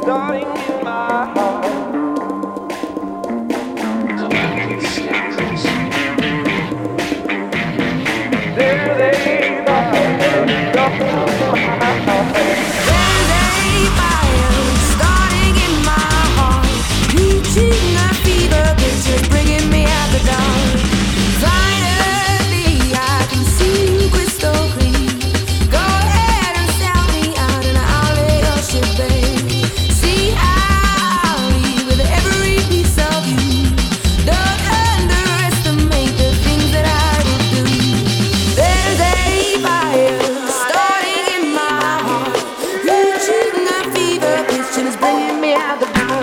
it's starting in There they have the power.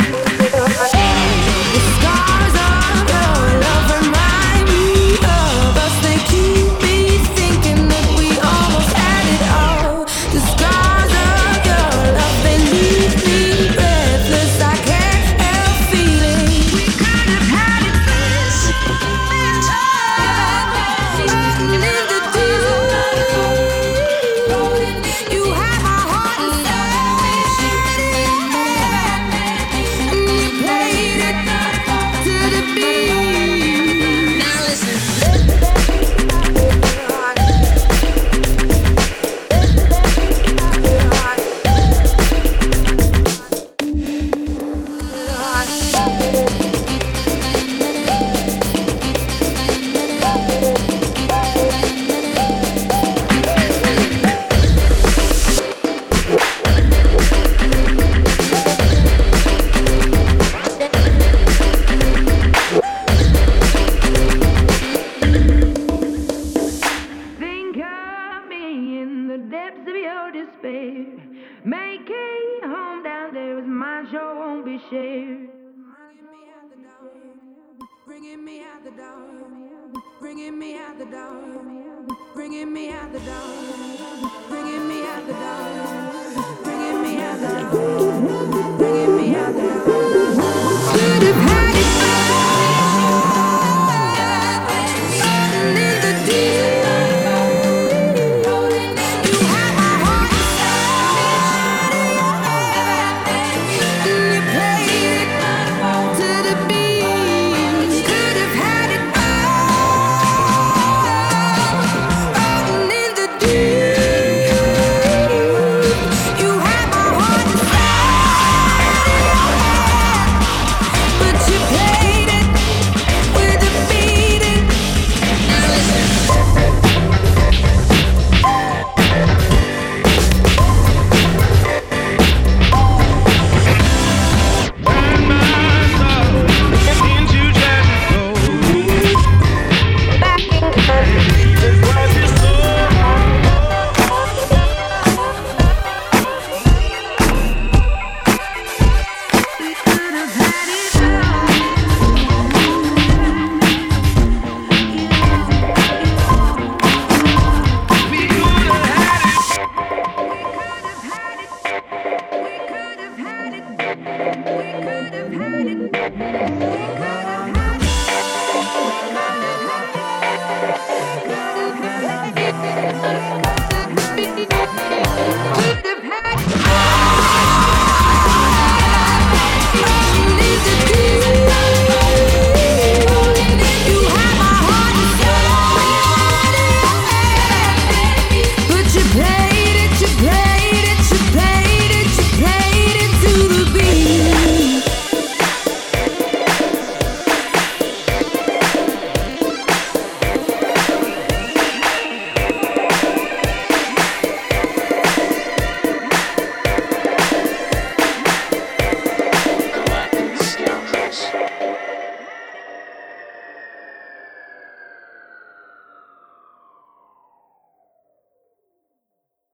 be shared. Bringing me out the dark, bringing me out the dark, bringing me out the dark, bringing me out the dark, bringing me out the dark, bringing me out the dark. out the had. Thank you.